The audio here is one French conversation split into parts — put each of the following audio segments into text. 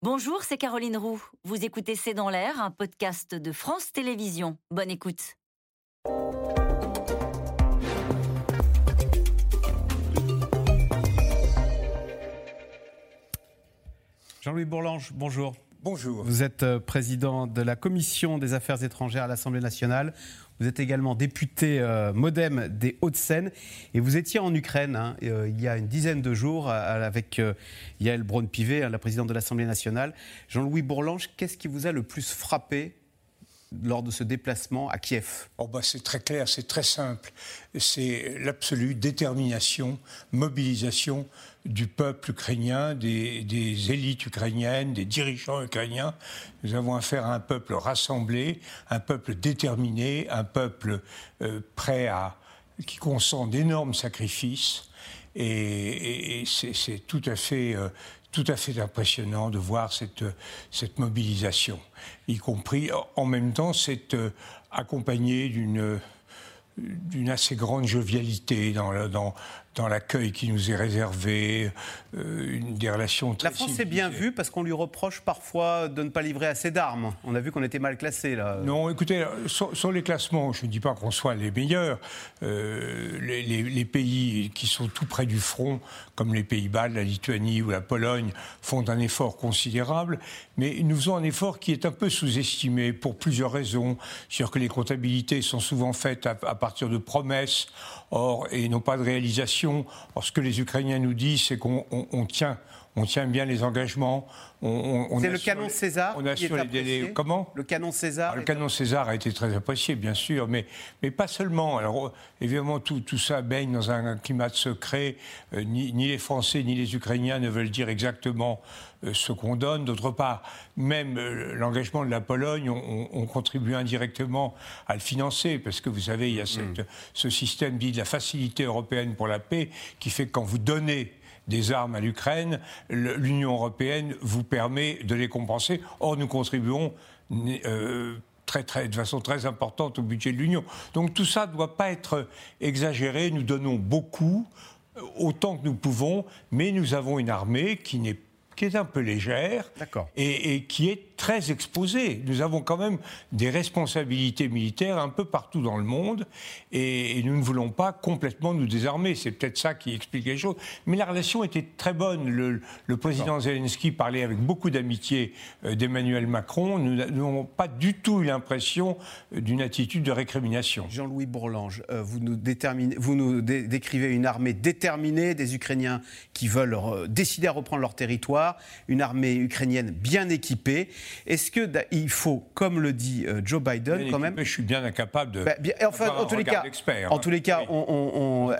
Bonjour, c'est Caroline Roux. Vous écoutez C'est dans l'air, un podcast de France Télévisions. Bonne écoute. Jean-Louis Bourlange, bonjour. Bonjour. Vous êtes euh, président de la Commission des Affaires étrangères à l'Assemblée nationale. Vous êtes également député euh, modem des Hauts-de-Seine et vous étiez en Ukraine hein, euh, il y a une dizaine de jours avec Yael Braun-Pivet, hein, la présidente de l'Assemblée nationale. Jean-Louis Bourlange, qu'est-ce qui vous a le plus frappé lors de ce déplacement à Kiev oh bah C'est très clair, c'est très simple. C'est l'absolue détermination, mobilisation du peuple ukrainien, des, élites ukrainiennes, des dirigeants ukrainiens. Nous avons affaire à un peuple rassemblé, un peuple déterminé, un peuple euh, prêt à qui consent d'énormes sacrifices. Et, c'est tout à fait euh, tout à fait impressionnant de voir cette, mobilisation, y compris en même temps c'est euh, accompagné d'une d'une assez grande jovialité dans, dans, dans l'accueil qui nous est réservé, euh, une des relations très La France est bien vue parce qu'on lui reproche parfois de ne pas livrer assez d'armes. On a vu qu'on était mal classé là. Non, écoutez, sur, les classements, je ne dis pas qu'on soit les meilleurs. Euh, les, les, pays qui sont tout près du front, comme les Pays-Bas, la Lituanie ou la Pologne, font un effort considérable, mais nous faisons un effort qui est un peu sous-estimé pour plusieurs raisons. C'est-à-dire que les comptabilités sont souvent faites à, à partir de promesses, or et non pas de ce que les Ukrainiens nous disent, c'est qu'on tient, on tient bien les engagements. c'est le canon César on qui est les Comment Le canon César. le canon César a été très apprécié, bien sûr, mais, mais pas seulement. Alors, évidemment, tout, tout ça baigne dans un climat de secret. Euh, ni, ni, les Français ni les Ukrainiens ne veulent dire exactement euh, ce qu'on donne. D'autre part, même euh, l'engagement de la Pologne, on, contribue indirectement à le financer, parce que vous savez, il y a cette, mm. ce système dit de la facilité européenne pour la paix, qui fait que quand vous donnez des armes à l'Ukraine, l'Union européenne vous permet de les compenser. Or, nous contribuons euh, très, très, de façon très importante au budget de l'Union. Donc tout ça ne doit pas être exagéré. Nous donnons beaucoup, autant que nous pouvons, mais nous avons une armée qui n'est qui est un peu légère et, et, qui est très exposée. Nous avons quand même des responsabilités militaires un peu partout dans le monde et, nous ne voulons pas complètement nous désarmer. C'est peut-être ça qui explique les choses. Mais la relation était très bonne. Le, président Zelensky parlait avec beaucoup d'amitié euh, d'Emmanuel Macron. Nous n'avons pas du tout eu l'impression euh, d'une attitude de récrimination. Jean-Louis Bourlange, euh, vous nous, vous nous décrivez une armée déterminée, des Ukrainiens qui veulent décider à reprendre leur territoire une armée ukrainienne bien équipée. Est-ce qu'il faut, comme le dit euh, Joe Biden, quand même. Je suis bien incapable de. Bah, enfin, en, tous les cas, en hein. tous les cas, on,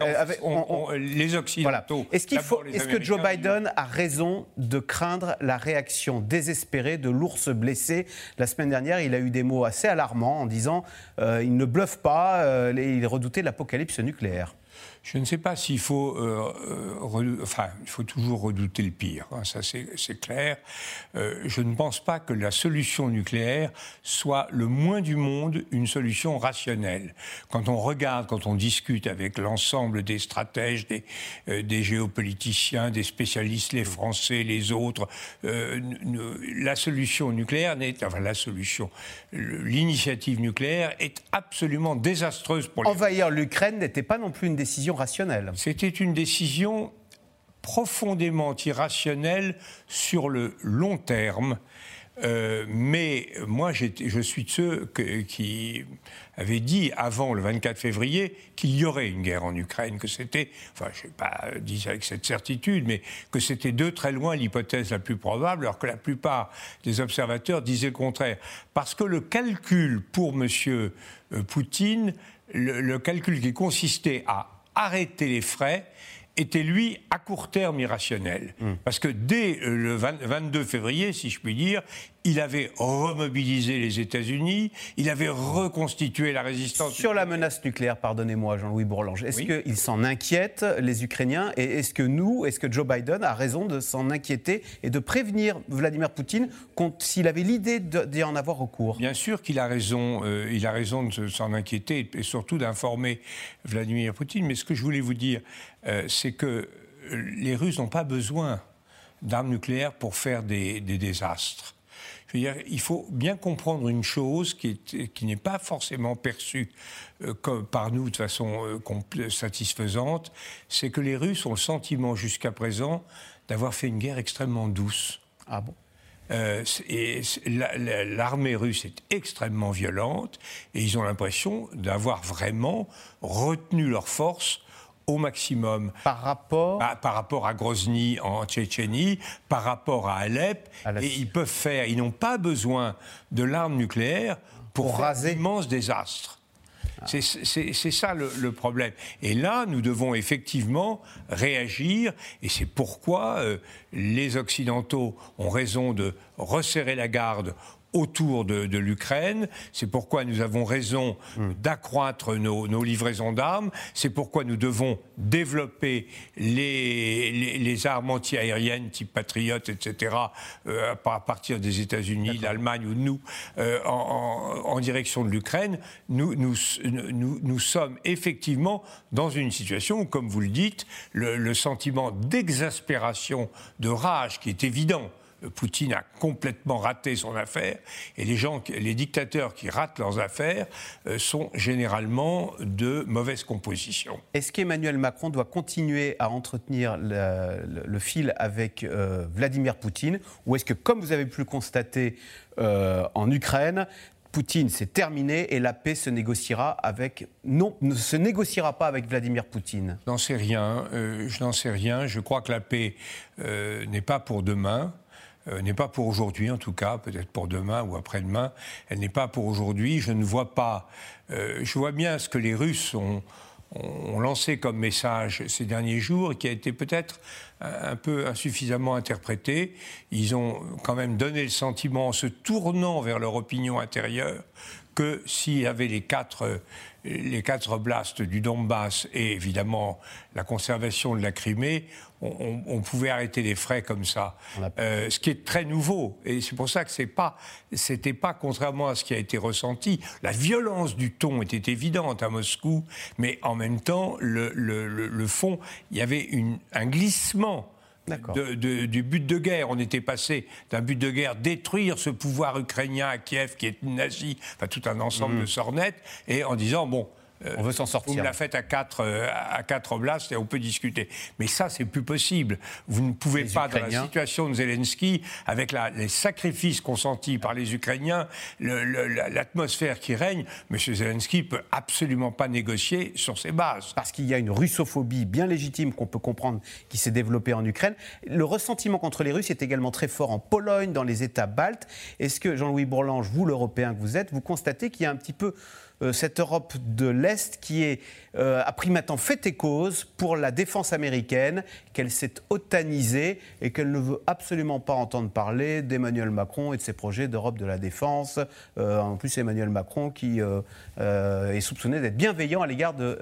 les Occidentaux. Est-ce qu'il faut, est-ce que Joe Biden a raison de craindre la réaction désespérée de l'ours blessé La semaine dernière, il a eu des mots assez alarmants en disant euh, il ne bluffe pas, euh, il redoutait l'apocalypse nucléaire. Je ne sais pas s'il faut, euh, euh, enfin, il faut toujours redouter le pire. Hein, ça, c'est clair. Euh, je ne pense pas que la solution nucléaire soit le moins du monde une solution rationnelle. Quand on regarde, quand on discute avec l'ensemble des stratèges, des, géopoliticiens, des spécialistes, les Français, les autres, la solution nucléaire n'est, enfin, la solution, l'initiative nucléaire est absolument désastreuse pour les. Envahir l'Ukraine n'était pas non plus une décision c'était une décision profondément irrationnelle sur le long terme. Euh, mais moi, je suis de ceux qui avaient dit avant le 24 février qu'il y aurait une guerre en Ukraine, que c'était, enfin, je ne sais pas dire avec cette certitude, mais que c'était de très loin l'hypothèse la plus probable, alors que la plupart des observateurs disaient le contraire. Parce que le calcul pour M. Poutine, le calcul qui consistait à arrêter les frais était, lui, à court terme irrationnel. Hmm. Parce que dès euh, le 22 février, si je puis dire, il avait remobilisé les États-Unis, il avait reconstitué la résistance. Sur la menace nucléaire, pardonnez-moi, Jean-Louis Bourlange, est-ce qu'ils s'en inquiètent, les Ukrainiens, et est-ce que nous, est-ce que Joe Biden a raison de s'en inquiéter et de prévenir Vladimir Poutine s'il avait l'idée d'y en avoir recours? Bien sûr qu'il a raison, euh, il a raison de s'en inquiéter et surtout d'informer Vladimir Poutine, mais ce que je voulais vous dire, euh, c'est que les Russes n'ont pas besoin d'armes nucléaires pour faire des, désastres. Il faut bien comprendre une chose qui, n'est pas forcément perçue euh, par nous de façon euh, satisfaisante, c'est que les Russes ont le sentiment jusqu'à présent d'avoir fait une guerre extrêmement douce. Ah bon? Euh, et l'armée russe est extrêmement violente et ils ont l'impression d'avoir vraiment retenu leurs forces au maximum. Par rapport bah, Par rapport à Grozny en Tchétchénie, par rapport à Alep. Et ils peuvent faire, ils n'ont pas besoin de l'arme nucléaire pour, pour raser d'immenses désastres. C'est ça le, problème. Et là, nous devons effectivement réagir, et c'est pourquoi euh, les Occidentaux ont raison de resserrer la garde autour de, l'Ukraine. C'est pourquoi nous avons raison hmm. d'accroître nos, livraisons d'armes. C'est pourquoi nous devons développer les, les, armes antiaériennes type Patriot, etc., euh, à partir des États-Unis, l'Allemagne ou nous, euh, en, direction de l'Ukraine. Nous, nous, nous, sommes effectivement dans une situation où, comme vous le dites, le sentiment d'exaspération, de rage qui est évident Poutine a complètement raté son affaire et les gens, les dictateurs qui ratent leurs affaires euh, sont généralement de mauvaise composition. Est-ce qu'Emmanuel Macron doit continuer à entretenir le, fil avec euh, Vladimir Poutine ou est-ce que, comme vous avez pu le constater euh, en Ukraine, Poutine, c'est terminé et la paix se négociera avec non, ne se négociera pas avec Vladimir Poutine? Je n'en sais rien. je n'en sais rien. Je crois que la paix n'est pas pour demain. Euh, n'est pas pour aujourd'hui en tout cas, peut-être pour demain ou après-demain. Elle n'est pas pour aujourd'hui. Je ne vois pas. Euh, je vois bien ce que les Russes ont, lancé comme message ces derniers jours, qui a été peut-être un peu insuffisamment interprété. Ils ont quand même donné le sentiment, en se tournant vers leur opinion intérieure, que s'il y avait les quatre les quatre oblasts du Donbass et évidemment la conservation de la Crimée, on, pouvait arrêter les frais comme ça. Euh, ce qui est très nouveau. Et c'est pour ça que c'est pas, c'était pas, contrairement à ce qui a été ressenti, la violence du ton était évidente à Moscou, mais en même temps, le, fond, il y avait une, un glissement. Du but de guerre. On était passé d'un but de guerre, détruire ce pouvoir ukrainien à Kiev qui est nazi, enfin tout un ensemble mmh. de sornettes, et en disant, bon, on veut s'en sortir. Vous me la faites à quatre, euh, à quatre oblasts et on peut discuter. Mais ça, c'est plus possible. Vous ne pouvez pas, dans la situation de Zelensky, avec les sacrifices consentis par les Ukrainiens, l'atmosphère qui règne, M. Zelensky peut absolument pas négocier sur ces bases. Parce qu'il y a une russophobie bien légitime qu'on peut comprendre qui s'est développée en Ukraine. Le ressentiment contre les Russes est également très fort en Pologne, dans les États baltes. Est-ce que, Jean-Louis Bourlange, vous, l'Européen que vous êtes, vous constatez qu'il y a un petit peu euh, cette Europe de l'Est qui est, euh, a pris maintenant fait et cause pour la défense américaine, qu'elle s'est otanisée et qu'elle ne veut absolument pas entendre parler d'Emmanuel Macron et de ses projets d'Europe de la défense. Euh, en plus, Emmanuel Macron qui est soupçonné d'être bienveillant à l'égard de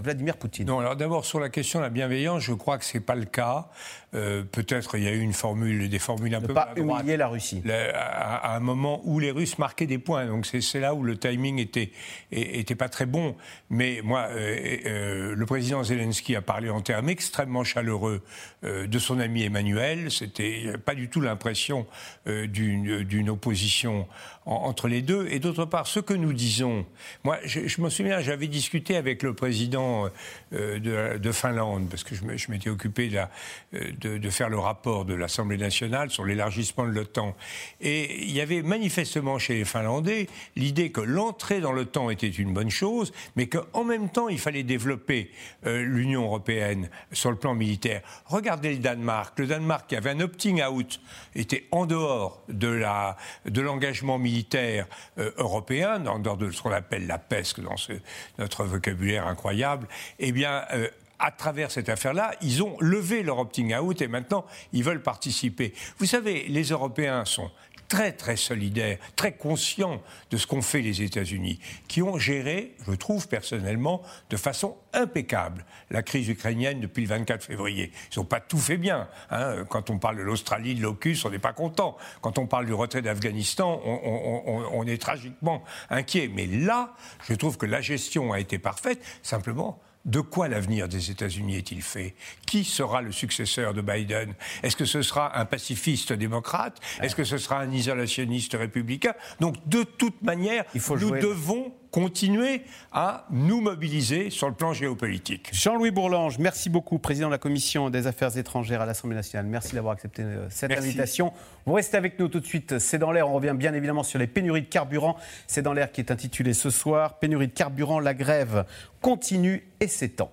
Vladimir Poutine. Non, alors d'abord sur la question de la bienveillance, je crois que ce n'est pas le cas. Peut-être il y a eu une formule, des formules un ne peu pas humilier la Russie. à, à, un moment où les Russes marquaient des points, donc c'est là où le timing était était pas très bon. Mais moi, euh, euh, le président Zelensky a parlé en termes extrêmement chaleureux euh, de son ami Emmanuel. C'était pas du tout l'impression d'une opposition entre les deux. Et d'autre part, ce que nous disons, moi, je, me souviens, j'avais discuté avec le président de, Finlande, parce que je m'étais occupé de, faire le rapport de l'Assemblée nationale sur l'élargissement de l'OTAN. Et il y avait manifestement chez les Finlandais l'idée que l'entrée dans le était une bonne chose, mais qu'en même temps, il fallait développer euh, l'Union européenne sur le plan militaire. Regardez le Danemark. Le Danemark, qui avait un opting out, était en dehors de, la, de l'engagement militaire euh, européen, en dehors de ce qu'on appelle la PESC dans notre vocabulaire incroyable. Eh bien, euh, à travers cette affaire-là, ils ont levé leur opting out et maintenant ils veulent participer. Vous savez, les Européens sont très très solidaires, très conscients de ce qu'ont fait les États-Unis, qui ont géré, je trouve personnellement, de façon impeccable la crise ukrainienne depuis le 24 février. Ils n'ont pas tout fait bien. Hein. Quand on parle de l'Australie, de l'OCUS, on n'est pas content. Quand on parle du retrait d'Afghanistan, on, est tragiquement inquiet. Mais là, je trouve que la gestion a été parfaite. Simplement, de quoi l'avenir des États-Unis est-il fait? Qui sera le successeur de Biden? Est-ce que ce sera un pacifiste démocrate? Est-ce que ce sera un isolationniste républicain? Donc, de toute manière, nous devons continuer à nous mobiliser sur le plan géopolitique. Jean-Louis Bourlange, merci beaucoup, président de la Commission des Affaires étrangères à l'Assemblée nationale. Merci d'avoir accepté euh, cette invitation. Vous restez avec nous tout de suite. C'est dans l'air. On revient bien évidemment sur les pénuries de carburant. C'est dans l'air qui est intitulé ce soir Pénurie de carburant, la grève continue et s'étend.